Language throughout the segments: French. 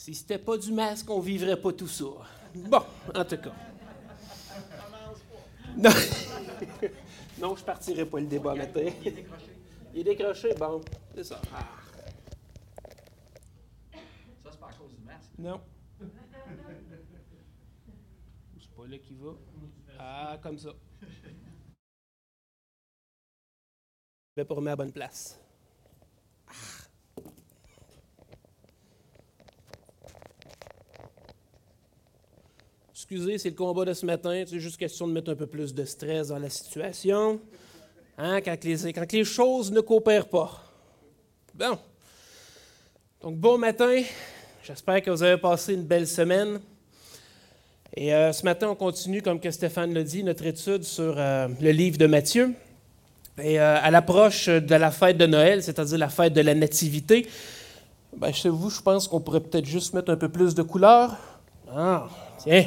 Si c'était pas du masque, on vivrait pas tout ça. Bon, en tout cas. Non, non je partirai pas le débat matin. Il est décroché. Il est décroché, bon, c'est ça. Ah. Ça, c'est pas à cause du masque. Non. C'est pas là qui va. Ah, comme ça. Je vais pour remettre à bonne place. Excusez, c'est le combat de ce matin. C'est juste question de mettre un peu plus de stress dans la situation. Hein, quand, les, quand les choses ne coopèrent pas. Bon. Donc, bon matin. J'espère que vous avez passé une belle semaine. Et euh, ce matin, on continue, comme que Stéphane l'a dit, notre étude sur euh, le livre de Matthieu. Et euh, à l'approche de la fête de Noël, c'est-à-dire la fête de la Nativité, ben, chez vous, je pense qu'on pourrait peut-être juste mettre un peu plus de couleurs. Ah, tiens,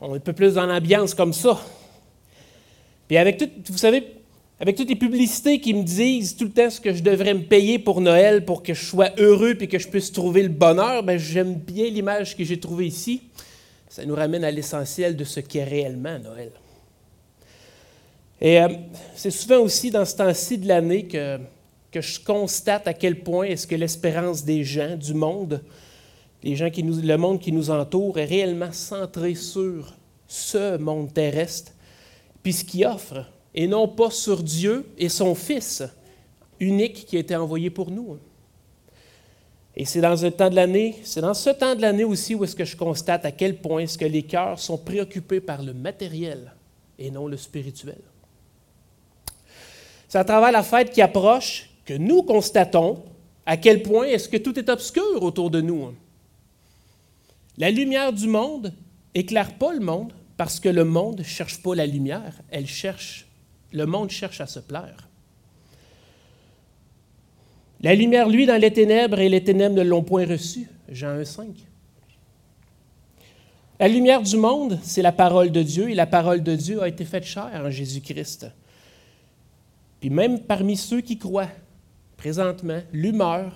on est un peu plus dans l'ambiance comme ça. Puis avec tout, vous savez, avec toutes les publicités qui me disent tout le temps ce que je devrais me payer pour Noël pour que je sois heureux et que je puisse trouver le bonheur, ben j'aime bien l'image que j'ai trouvée ici. Ça nous ramène à l'essentiel de ce qu'est réellement Noël. Et euh, c'est souvent aussi dans ce temps-ci de l'année que, que je constate à quel point est-ce que l'espérance des gens, du monde, les gens qui le monde qui nous entoure est réellement centré sur ce monde terrestre, puis ce qu'il offre, et non pas sur Dieu et son Fils unique qui a été envoyé pour nous. Et c'est dans un temps de l'année, c'est dans ce temps de l'année aussi où est-ce que je constate à quel point est-ce que les cœurs sont préoccupés par le matériel et non le spirituel. C'est à travers la fête qui approche que nous constatons à quel point est-ce que tout est obscur autour de nous. La lumière du monde éclaire pas le monde parce que le monde cherche pas la lumière, elle cherche, le monde cherche à se plaire. La lumière, lui, dans les ténèbres, et les ténèbres ne l'ont point reçue. Jean 1,5. La lumière du monde, c'est la parole de Dieu, et la parole de Dieu a été faite chair en Jésus-Christ. Puis même parmi ceux qui croient, présentement, l'humeur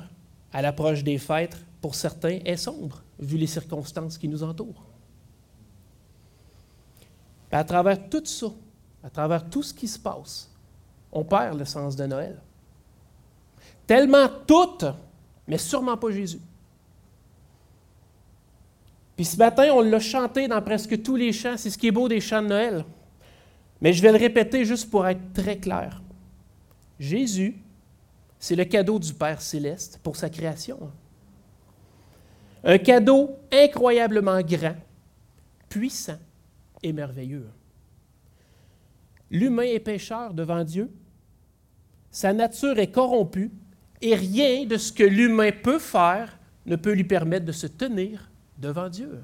à l'approche des fêtes, pour certains, est sombre, vu les circonstances qui nous entourent. À travers tout ça, à travers tout ce qui se passe, on perd le sens de Noël. Tellement toutes, mais sûrement pas Jésus. Puis ce matin, on l'a chanté dans presque tous les chants. C'est ce qui est beau des chants de Noël. Mais je vais le répéter juste pour être très clair. Jésus, c'est le cadeau du Père céleste pour sa création. Un cadeau incroyablement grand, puissant et merveilleux. L'humain est pécheur devant Dieu. Sa nature est corrompue et rien de ce que l'humain peut faire ne peut lui permettre de se tenir devant Dieu.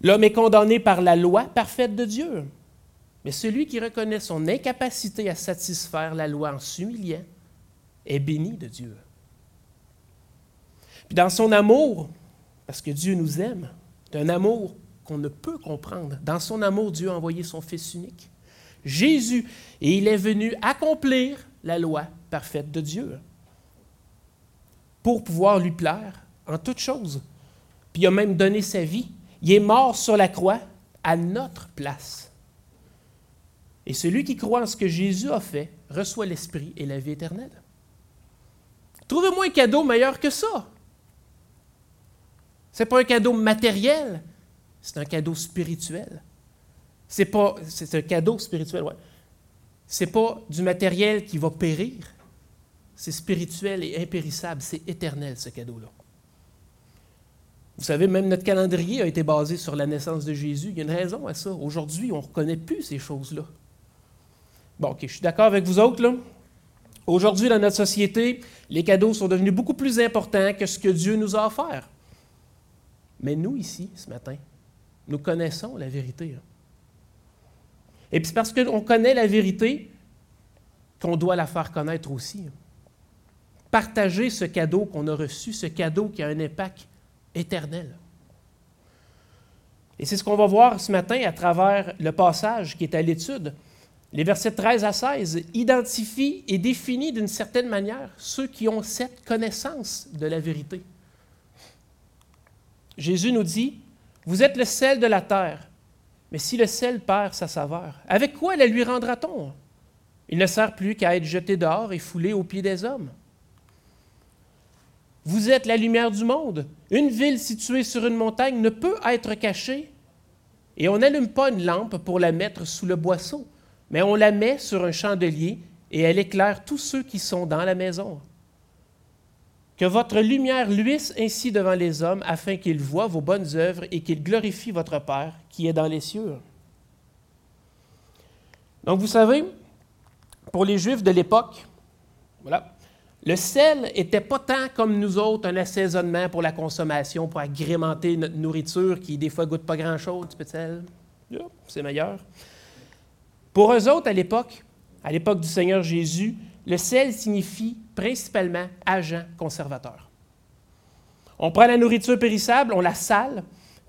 L'homme est condamné par la loi parfaite de Dieu, mais celui qui reconnaît son incapacité à satisfaire la loi en s'humiliant est béni de Dieu. Puis dans son amour, parce que Dieu nous aime, d'un amour qu'on ne peut comprendre, dans son amour, Dieu a envoyé son Fils unique, Jésus, et il est venu accomplir la loi parfaite de Dieu pour pouvoir lui plaire en toutes choses. Puis il a même donné sa vie. Il est mort sur la croix à notre place. Et celui qui croit en ce que Jésus a fait reçoit l'Esprit et la vie éternelle. Trouvez-moi un cadeau meilleur que ça. Ce n'est pas un cadeau matériel, c'est un cadeau spirituel. C'est pas, c'est un cadeau spirituel, ouais n'est pas du matériel qui va périr, c'est spirituel et impérissable, c'est éternel ce cadeau-là. Vous savez, même notre calendrier a été basé sur la naissance de Jésus. Il y a une raison à ça. Aujourd'hui, on ne reconnaît plus ces choses-là. Bon, OK, je suis d'accord avec vous autres. Aujourd'hui, dans notre société, les cadeaux sont devenus beaucoup plus importants que ce que Dieu nous a offert. Mais nous, ici, ce matin, nous connaissons la vérité. Hein. Et puis c'est parce qu'on connaît la vérité qu'on doit la faire connaître aussi. Partager ce cadeau qu'on a reçu, ce cadeau qui a un impact éternel. Et c'est ce qu'on va voir ce matin à travers le passage qui est à l'étude. Les versets 13 à 16 identifient et définissent d'une certaine manière ceux qui ont cette connaissance de la vérité. Jésus nous dit, Vous êtes le sel de la terre, mais si le sel perd sa saveur, avec quoi la lui rendra-t-on? Il ne sert plus qu'à être jeté dehors et foulé aux pieds des hommes. Vous êtes la lumière du monde. Une ville située sur une montagne ne peut être cachée. Et on n'allume pas une lampe pour la mettre sous le boisseau mais on la met sur un chandelier et elle éclaire tous ceux qui sont dans la maison. Que votre lumière luise ainsi devant les hommes, afin qu'ils voient vos bonnes œuvres et qu'ils glorifient votre Père qui est dans les cieux. Donc vous savez, pour les Juifs de l'époque, voilà, le sel n'était pas tant comme nous autres un assaisonnement pour la consommation, pour agrémenter notre nourriture qui des fois goûte pas grand-chose, du sel. c'est meilleur. Pour eux autres, à l'époque, à l'époque du Seigneur Jésus, le sel signifie principalement agent conservateur. On prend la nourriture périssable, on la sale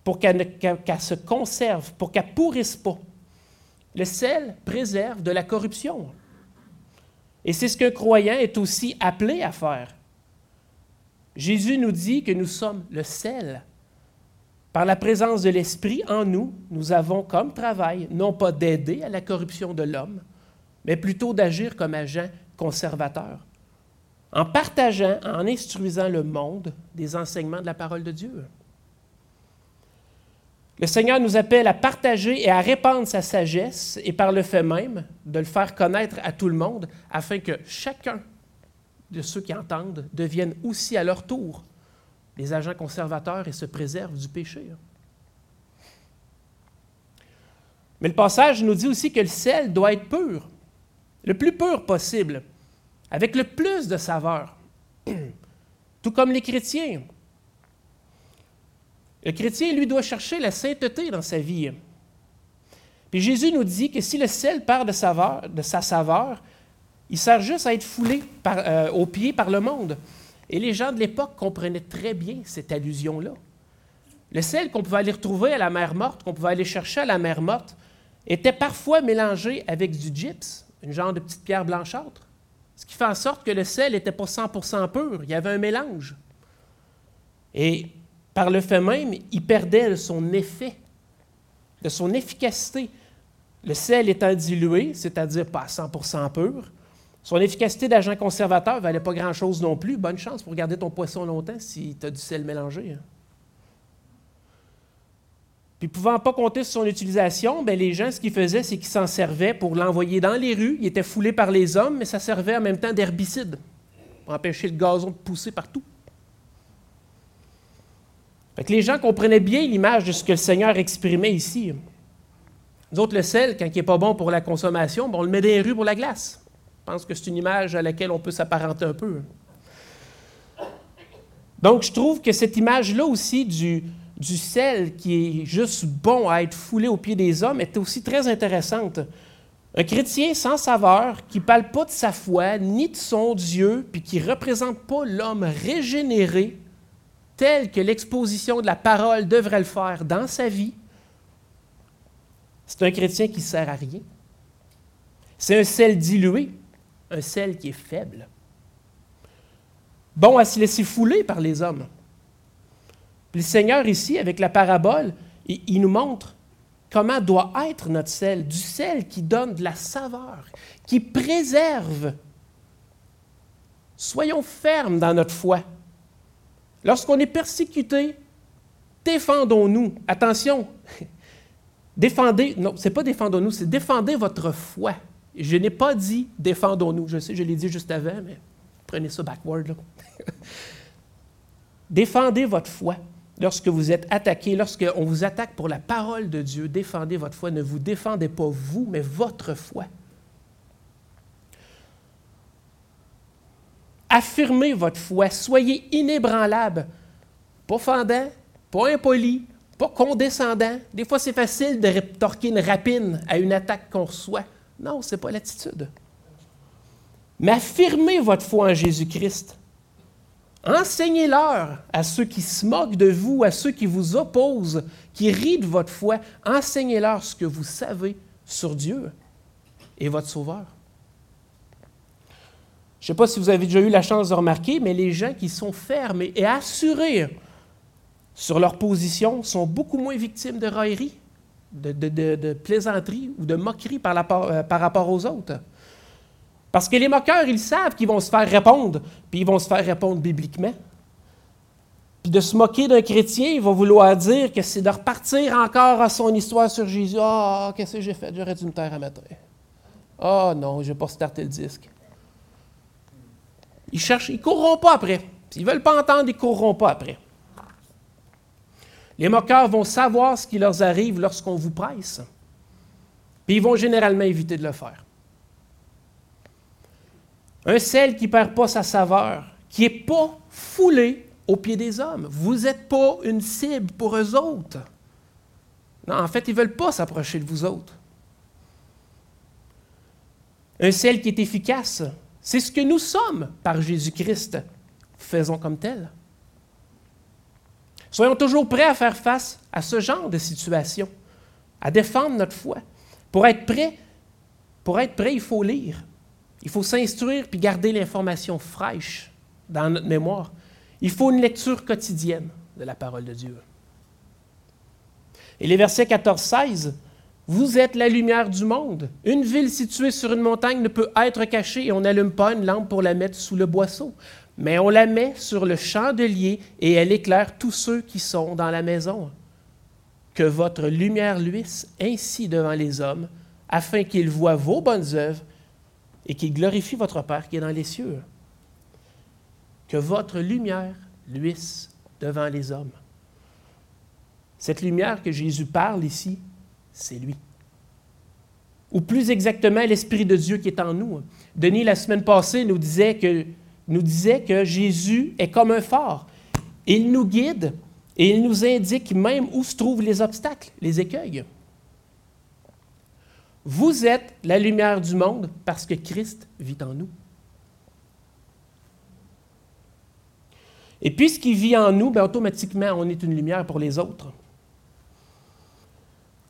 pour qu'elle se conserve, pour qu'elle pourrisse pas. Le sel préserve de la corruption. Et c'est ce qu'un croyant est aussi appelé à faire. Jésus nous dit que nous sommes le sel par la présence de l'Esprit en nous, nous avons comme travail non pas d'aider à la corruption de l'homme, mais plutôt d'agir comme agent conservateur, en partageant, en instruisant le monde des enseignements de la parole de Dieu. Le Seigneur nous appelle à partager et à répandre sa sagesse et par le fait même de le faire connaître à tout le monde afin que chacun de ceux qui entendent devienne aussi à leur tour les agents conservateurs et se préservent du péché. Mais le passage nous dit aussi que le sel doit être pur, le plus pur possible, avec le plus de saveur, tout comme les chrétiens. Le chrétien, lui, doit chercher la sainteté dans sa vie. Puis Jésus nous dit que si le sel perd de, sa saveur, il sert juste à être foulé par, euh, aux pieds par le monde. Et les gens de l'époque comprenaient très bien cette allusion-là. Le sel qu'on pouvait aller retrouver à la mer morte, qu'on pouvait aller chercher à la mer morte, était parfois mélangé avec du gypse, une genre de petite pierre blanchâtre, ce qui fait en sorte que le sel n'était pas 100% pur, il y avait un mélange. Et par le fait même, il perdait son effet, de son efficacité. Le sel étant dilué, c'est-à-dire pas 100% pur, son efficacité d'agent conservateur ne valait pas grand-chose non plus. Bonne chance pour garder ton poisson longtemps si tu as du sel mélangé. Hein. Puis, pouvant pas compter sur son utilisation, bien, les gens, ce qu'ils faisaient, c'est qu'ils s'en servaient pour l'envoyer dans les rues. Il était foulé par les hommes, mais ça servait en même temps d'herbicide pour empêcher le gazon de pousser partout. Fait les gens comprenaient bien l'image de ce que le Seigneur exprimait ici. Nous autres, le sel, quand il n'est pas bon pour la consommation, on le met dans les rues pour la glace. Je pense que c'est une image à laquelle on peut s'apparenter un peu. Donc, je trouve que cette image-là aussi du, du sel qui est juste bon à être foulé aux pieds des hommes est aussi très intéressante. Un chrétien sans saveur, qui ne parle pas de sa foi, ni de son Dieu, puis qui ne représente pas l'homme régénéré, tel que l'exposition de la parole devrait le faire dans sa vie, c'est un chrétien qui ne sert à rien. C'est un sel dilué un sel qui est faible. Bon à se laisser fouler par les hommes. Le Seigneur ici, avec la parabole, il, nous montre comment doit être notre sel, du sel qui donne de la saveur, qui préserve. Soyons fermes dans notre foi. Lorsqu'on est persécuté, défendons-nous. Attention, défendez, non, c'est pas défendons-nous, c'est défendez votre foi. Je n'ai pas dit défendons-nous. Je sais, je l'ai dit juste avant, mais prenez ça backward. Défendez votre foi lorsque vous êtes attaqué, lorsqu'on vous attaque pour la parole de Dieu. Défendez votre foi. Ne vous défendez pas vous, mais votre foi. Affirmez votre foi. Soyez inébranlable. Pas fendant, pas impoli, pas condescendant. Des fois, c'est facile de rétorquer une rapine à une attaque qu'on reçoit. Non, ce n'est pas l'attitude. Mais affirmez votre foi en Jésus-Christ. Enseignez-leur à ceux qui se moquent de vous, à ceux qui vous opposent, qui rient de votre foi. Enseignez-leur ce que vous savez sur Dieu. et votre Sauveur. Je ne sais pas si vous avez déjà eu la chance de remarquer, mais les gens qui sont fermes et assurés sur leur position sont beaucoup moins victimes de raillerie, de, plaisanterie ou de moquerie par, euh, par rapport aux autres. Parce que les moqueurs, ils savent qu'ils vont se faire répondre, puis ils vont se faire répondre bibliquement. Puis de se moquer d'un chrétien, il va vouloir dire que c'est de repartir encore à son histoire sur Jésus. Ah, qu'est-ce que j'ai fait? J'aurais dû me taire à matin. Ah non, je vais pas starter le disque. Ils cherchent, ils courront pas après. S'ils ne veulent pas entendre, ils courront pas après. Les moqueurs vont savoir ce qui leur arrive lorsqu'on vous presse. Puis ils vont généralement éviter de le faire. Un sel qui ne perd pas sa saveur, qui n'est pas foulé au pied des hommes. Vous n'êtes pas une cible pour eux autres. Non, en fait, ils ne veulent pas s'approcher de vous autres. Un sel qui est efficace, c'est ce que nous sommes par Jésus-Christ. Faisons comme tel. Soyons toujours prêts à faire face à ce genre de situation, à défendre notre foi. Pour être prêt, pour être prêt, il faut lire. Il faut s'instruire puis garder l'information fraîche dans notre mémoire. Il faut une lecture quotidienne de la parole de Dieu. Et les versets 14-16, vous êtes la lumière du monde. Une ville située sur une montagne ne peut être cachée et on n'allume pas une lampe pour la mettre sous le boisseau, mais on la met sur le chandelier et elle éclaire tous ceux qui sont dans la maison. Que votre lumière luise ainsi devant les hommes, afin qu'ils voient vos bonnes œuvres et qu'il glorifie votre Père qui est dans les cieux. Que votre lumière luise devant les hommes. Cette lumière que Jésus parle ici, c'est lui. Ou plus exactement, l'Esprit de Dieu qui est en nous. Denis, la semaine passée, nous disait que, nous disait que Jésus est comme un phare. Il nous guide et il nous indique même où se trouvent les obstacles, les écueils. Vous êtes la lumière du monde parce que Christ vit en nous. Et puisqu'il vit en nous, bien, automatiquement, on est une lumière pour les autres.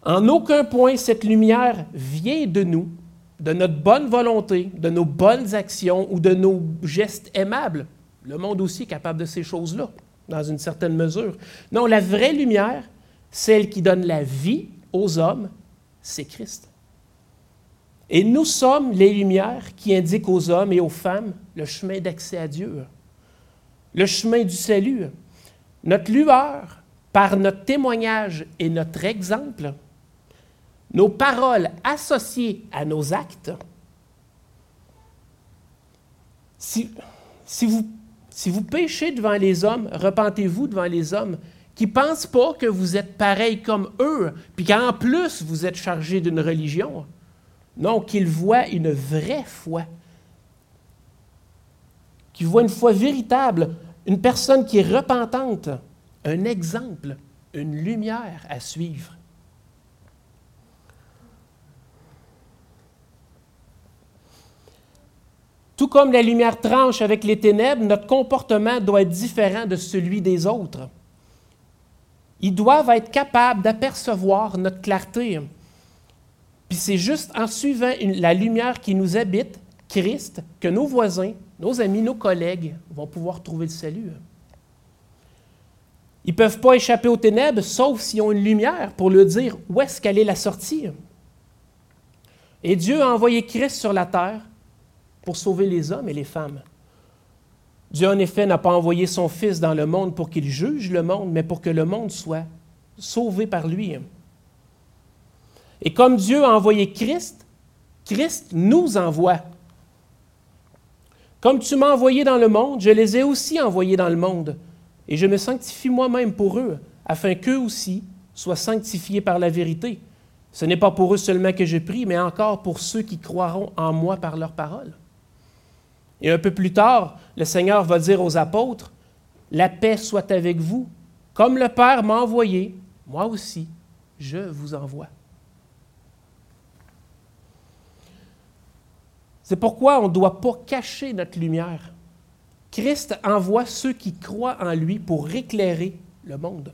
En aucun point, cette lumière vient de nous, de notre bonne volonté, de nos bonnes actions ou de nos gestes aimables. Le monde aussi est capable de ces choses-là, dans une certaine mesure. Non, la vraie lumière, celle qui donne la vie aux hommes, c'est Christ. Et nous sommes les lumières qui indiquent aux hommes et aux femmes le chemin d'accès à Dieu, le chemin du salut. Notre lueur, par notre témoignage et notre exemple, nos paroles associées à nos actes, si, vous, vous péchez devant les hommes, repentez-vous devant les hommes qui ne pensent pas que vous êtes pareil comme eux, puis qu'en plus vous êtes chargé d'une religion. Non, qu'ils voient une vraie foi. Qu'ils voient une foi véritable, une personne qui est repentante, un exemple, une lumière à suivre. Tout comme la lumière tranche avec les ténèbres, notre comportement doit être différent de celui des autres. Ils doivent être capables d'apercevoir notre clarté. C'est juste en suivant la lumière qui nous habite, Christ, que nos voisins, nos amis, nos collègues vont pouvoir trouver le salut. Ils ne peuvent pas échapper aux ténèbres, sauf s'ils ont une lumière pour leur dire où est-ce qu'elle est la sortie. Et Dieu a envoyé Christ sur la terre pour sauver les hommes et les femmes. Dieu, en effet, n'a pas envoyé son Fils dans le monde pour qu'il juge le monde, mais pour que le monde soit sauvé par lui. Et comme Dieu a envoyé Christ, Christ nous envoie. Comme tu m'as envoyé dans le monde, je les ai aussi envoyés dans le monde. Et je me sanctifie moi-même pour eux, afin qu'eux aussi soient sanctifiés par la vérité. Ce n'est pas pour eux seulement que je prie, mais encore pour ceux qui croiront en moi par leur parole. Et un peu plus tard, le Seigneur va dire aux apôtres, La paix soit avec vous. Comme le Père m'a envoyé, moi aussi, je vous envoie. C'est pourquoi on ne doit pas cacher notre lumière. Christ envoie ceux qui croient en lui pour éclairer le monde.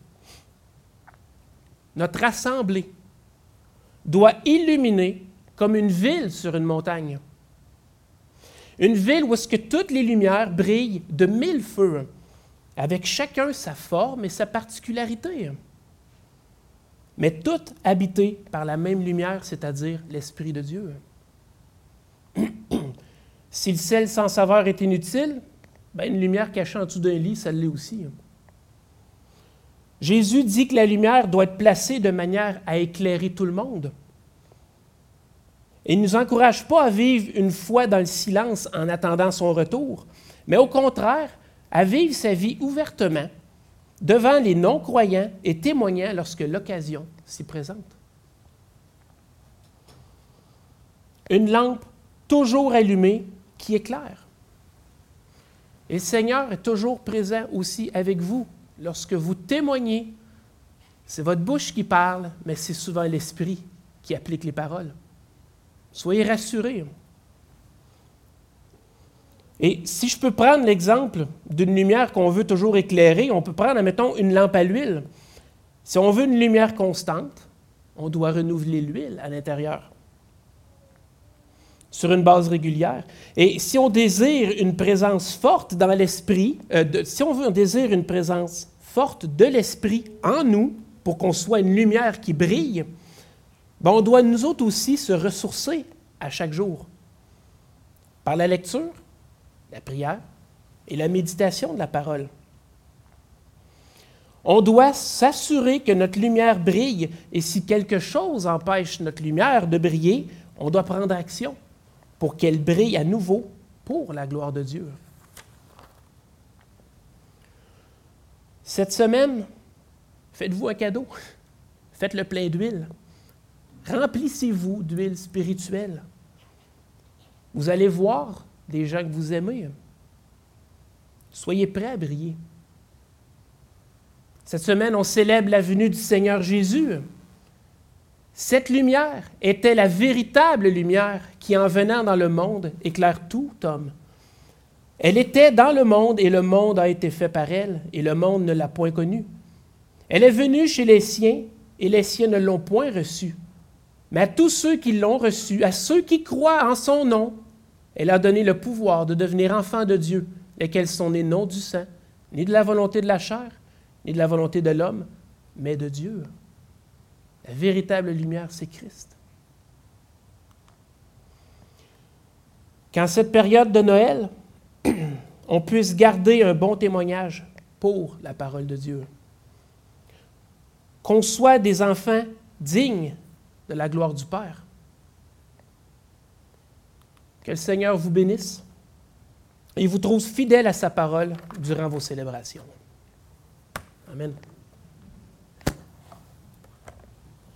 Notre assemblée doit illuminer comme une ville sur une montagne. Une ville où toutes les lumières brillent de mille feux, avec chacun sa forme et sa particularité, mais toutes habitées par la même lumière, c'est-à-dire l'Esprit de Dieu. si le sel sans saveur est inutile, ben une lumière cachée en dessous d'un lit, ça l'est aussi. Jésus dit que la lumière doit être placée de manière à éclairer tout le monde. Il ne nous encourage pas à vivre une foi dans le silence en attendant son retour, mais au contraire, à vivre sa vie ouvertement devant les non-croyants et témoignant lorsque l'occasion s'y présente. Une lampe toujours allumée qui éclaire. Et le Seigneur est toujours présent aussi avec vous lorsque vous témoignez. C'est votre bouche qui parle, mais c'est souvent l'Esprit qui applique les paroles. Soyez rassurés. Et si je peux prendre l'exemple d'une lumière qu'on veut toujours éclairer, on peut prendre, admettons, une lampe à l'huile. Si on veut une lumière constante, on doit renouveler l'huile à l'intérieur sur une base régulière. Et si on désire une présence forte dans l'esprit, euh, si on veut, on désire une présence forte de l'esprit en nous pour qu'on soit une lumière qui brille, ben, on doit nous autres aussi se ressourcer à chaque jour par la lecture, la prière et la méditation de la parole. On doit s'assurer que notre lumière brille et si quelque chose empêche notre lumière de briller, on doit prendre action pour qu'elle brille à nouveau pour la gloire de Dieu. Cette semaine, faites-vous un cadeau. Faites le plein d'huile. Remplissez-vous d'huile spirituelle. Vous allez voir des gens que vous aimez. Soyez prêts à briller. Cette semaine, on célèbre la venue du Seigneur Jésus. Cette lumière était la véritable lumière qui, en venant dans le monde, éclaire tout homme. Elle était dans le monde et le monde a été fait par elle, et le monde ne l'a point connue. Elle est venue chez les siens, et les siens ne l'ont point reçue. Mais à tous ceux qui l'ont reçue, à ceux qui croient en son nom, elle a donné le pouvoir de devenir enfants de Dieu, lesquels sont nés non du sang, ni de la volonté de la chair, ni de la volonté de l'homme, mais de Dieu. La véritable lumière, c'est Christ. Qu'en cette période de Noël, on puisse garder un bon témoignage pour la parole de Dieu. Qu'on soit des enfants dignes de la gloire du Père. Que le Seigneur vous bénisse et vous trouve fidèle à sa parole durant vos célébrations. Amen.